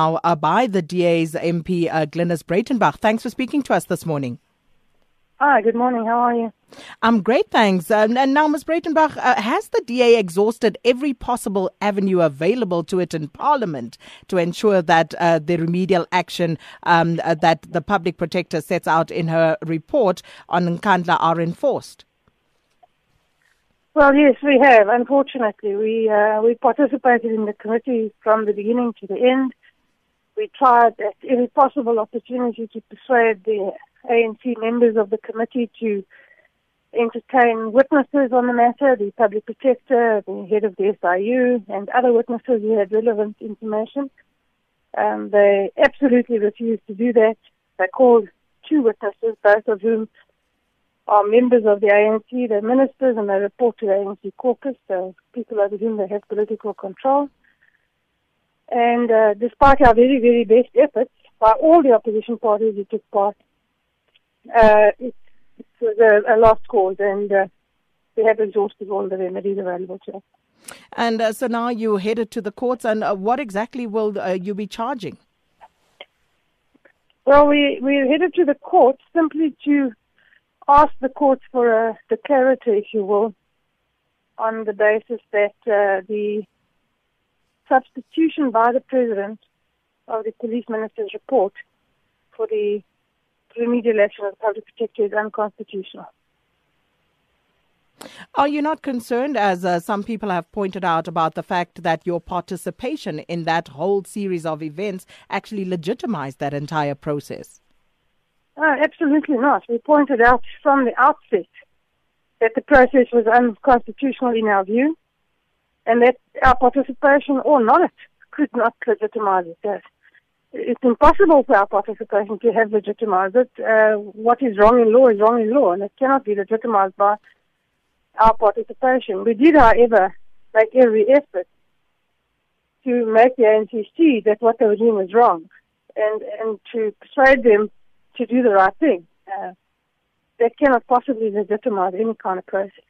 now uh, by the DA's MP, uh, Glynis Breitenbach. Thanks for speaking to us this morning. Hi, good morning. How are you? I'm great, thanks. Um, and now, Ms. Breitenbach, uh, has the DA exhausted every possible avenue available to it in Parliament to ensure that uh, the remedial action um, uh, that the public protector sets out in her report on Nkandla are enforced? Well, yes, we have. Unfortunately, we uh, we participated in the committee from the beginning to the end. We tried at every possible opportunity to persuade the ANC members of the committee to entertain witnesses on the matter, the public protector, the head of the SIU, and other witnesses who had relevant information. Um, they absolutely refused to do that. They called two witnesses, both of whom are members of the ANC, they're ministers, and they report to the ANC caucus, so people over whom they have political control. And uh, despite our very, very best efforts by all the opposition parties who took part, uh, it, it, was a, a, lost cause, and uh, we have exhausted all the remedies available to us. And uh, so now you headed to the courts, and uh, what exactly will uh, you be charging? Well, we, we headed to the courts simply to ask the courts for a declarator, if you will, on the basis that uh, the substitution by the president of the police minister's report for the remedial action of the public protector is unconstitutional. Are you not concerned, as uh, some people have pointed out, about the fact that your participation in that whole series of events actually legitimized that entire process? Oh, absolutely not. We pointed out from the outset that the process was unconstitutional in our view, and that our participation or not could not legitimize it. It's impossible for our participation to have legitimized it. Uh, what is wrong in law is wrong in law, and it cannot be legitimized by our participation. We did, however, make every effort to make the ANC see that what they were doing was wrong, and and to persuade them to do the right thing. Uh, that cannot possibly legitimize any kind of process.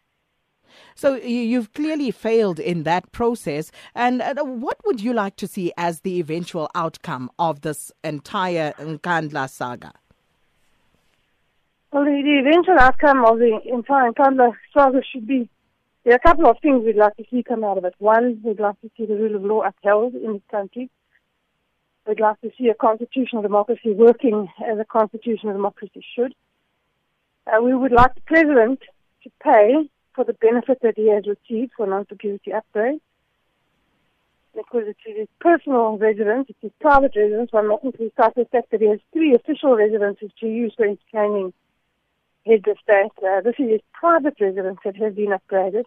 So you've clearly failed in that process. And uh, what would you like to see as the eventual outcome of this entire Nkandla saga? Well, the, the eventual outcome of the entire Nkandla saga should be there are a couple of things we'd like to see come out of it. One, we'd like to see the rule of law upheld in this country. We'd like to see a constitutional democracy working as a constitutional democracy should. Uh, we would like the president to pay for the benefit that he has received for non-security upgrade. Because it's his personal residence, it's his private residence. One mustn't lose sight the fact that he has three official residences to use for entertaining heads of state. Uh, this is his private residence that has been upgraded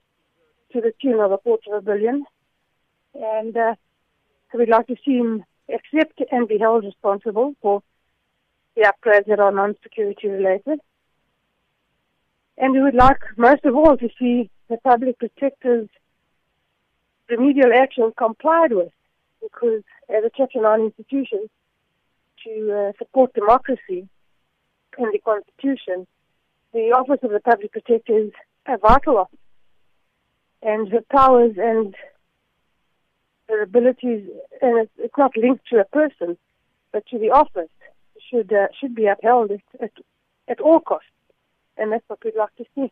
to the tune of a quarter of a billion. And uh, we'd like to see him accept and be held responsible for the upgrades that are non-security related. And we would like, most of all, to see the public protectors' remedial action complied with, because as a Chapter 9 institution, to uh, support democracy and the Constitution, the Office of the Public Protector is a vital office. And the powers and their abilities, and it's, it's not linked to a person, but to the office, should uh, should be upheld at, at, at all costs, and that's what we'd like to see.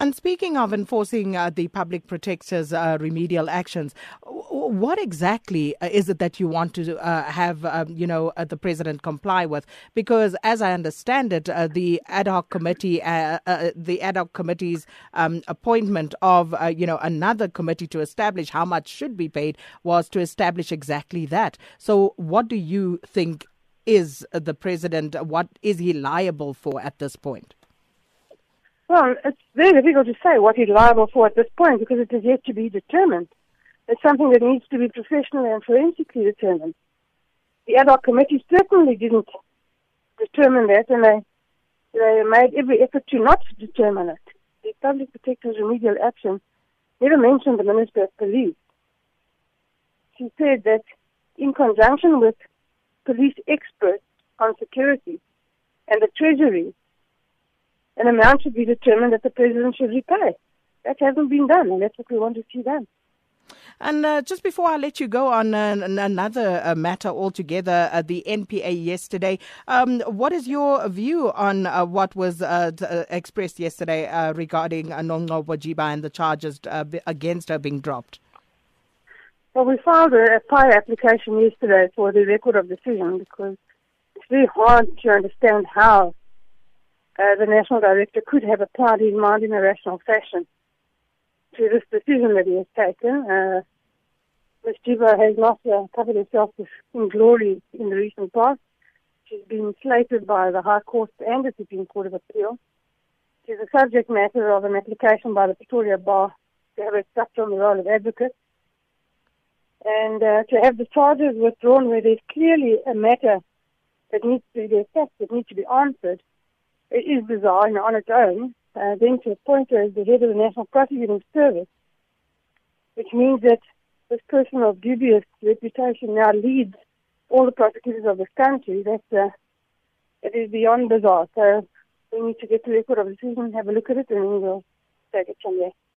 And speaking of enforcing uh, the public protector's uh, remedial actions, what exactly uh, is it that you want to uh, have, um, you know, uh, the president comply with? Because, as I understand it, uh, the ad hoc committee, the ad hoc committee's um, appointment of, you know, another committee to establish how much should be paid was to establish exactly that. So, what do you think is the president? What is he liable for at this point? Well, it's very difficult to say what he's liable for at this point because it is yet to be determined. It's something that needs to be professionally and forensically determined. The ad hoc committee certainly didn't determine that, and they they made every effort to not determine it. The public protector's remedial action never mentioned the Minister of Police. She said that in conjunction with police experts on security and the Treasury, an amount should be determined that the president should repay. That hasn't been done, and that's what we want to see done. And uh, just before I let you go on uh, another uh, matter altogether, uh, the NPA yesterday, um, what is your view on uh, what was uh, t- expressed yesterday regarding uh, Nomgcobo Jiba and the charges against her being dropped? Well, we filed a, a PAIA application yesterday for the record of decision because it's very hard to understand how the National Director could have applied his mind in a rational fashion to this decision that he has taken. Uh, Ms. Jiba has not uh, covered herself in glory in the recent past. She's been slated by the High Court and the Supreme Court of Appeal. She's a subject matter of an application by the Pretoria Bar to have her structure on the roll of advocate. And uh, to have the charges withdrawn where there's clearly a matter that needs to be assessed, that needs to be answered, it is bizarre on its own uh, then to appoint her as the head of the National Prosecuting Service, which means that this person of dubious reputation now leads all the prosecutors of this country. That's uh, it is beyond bizarre. So we need to get to the record of decision, have a look at it, and we'll take it from there.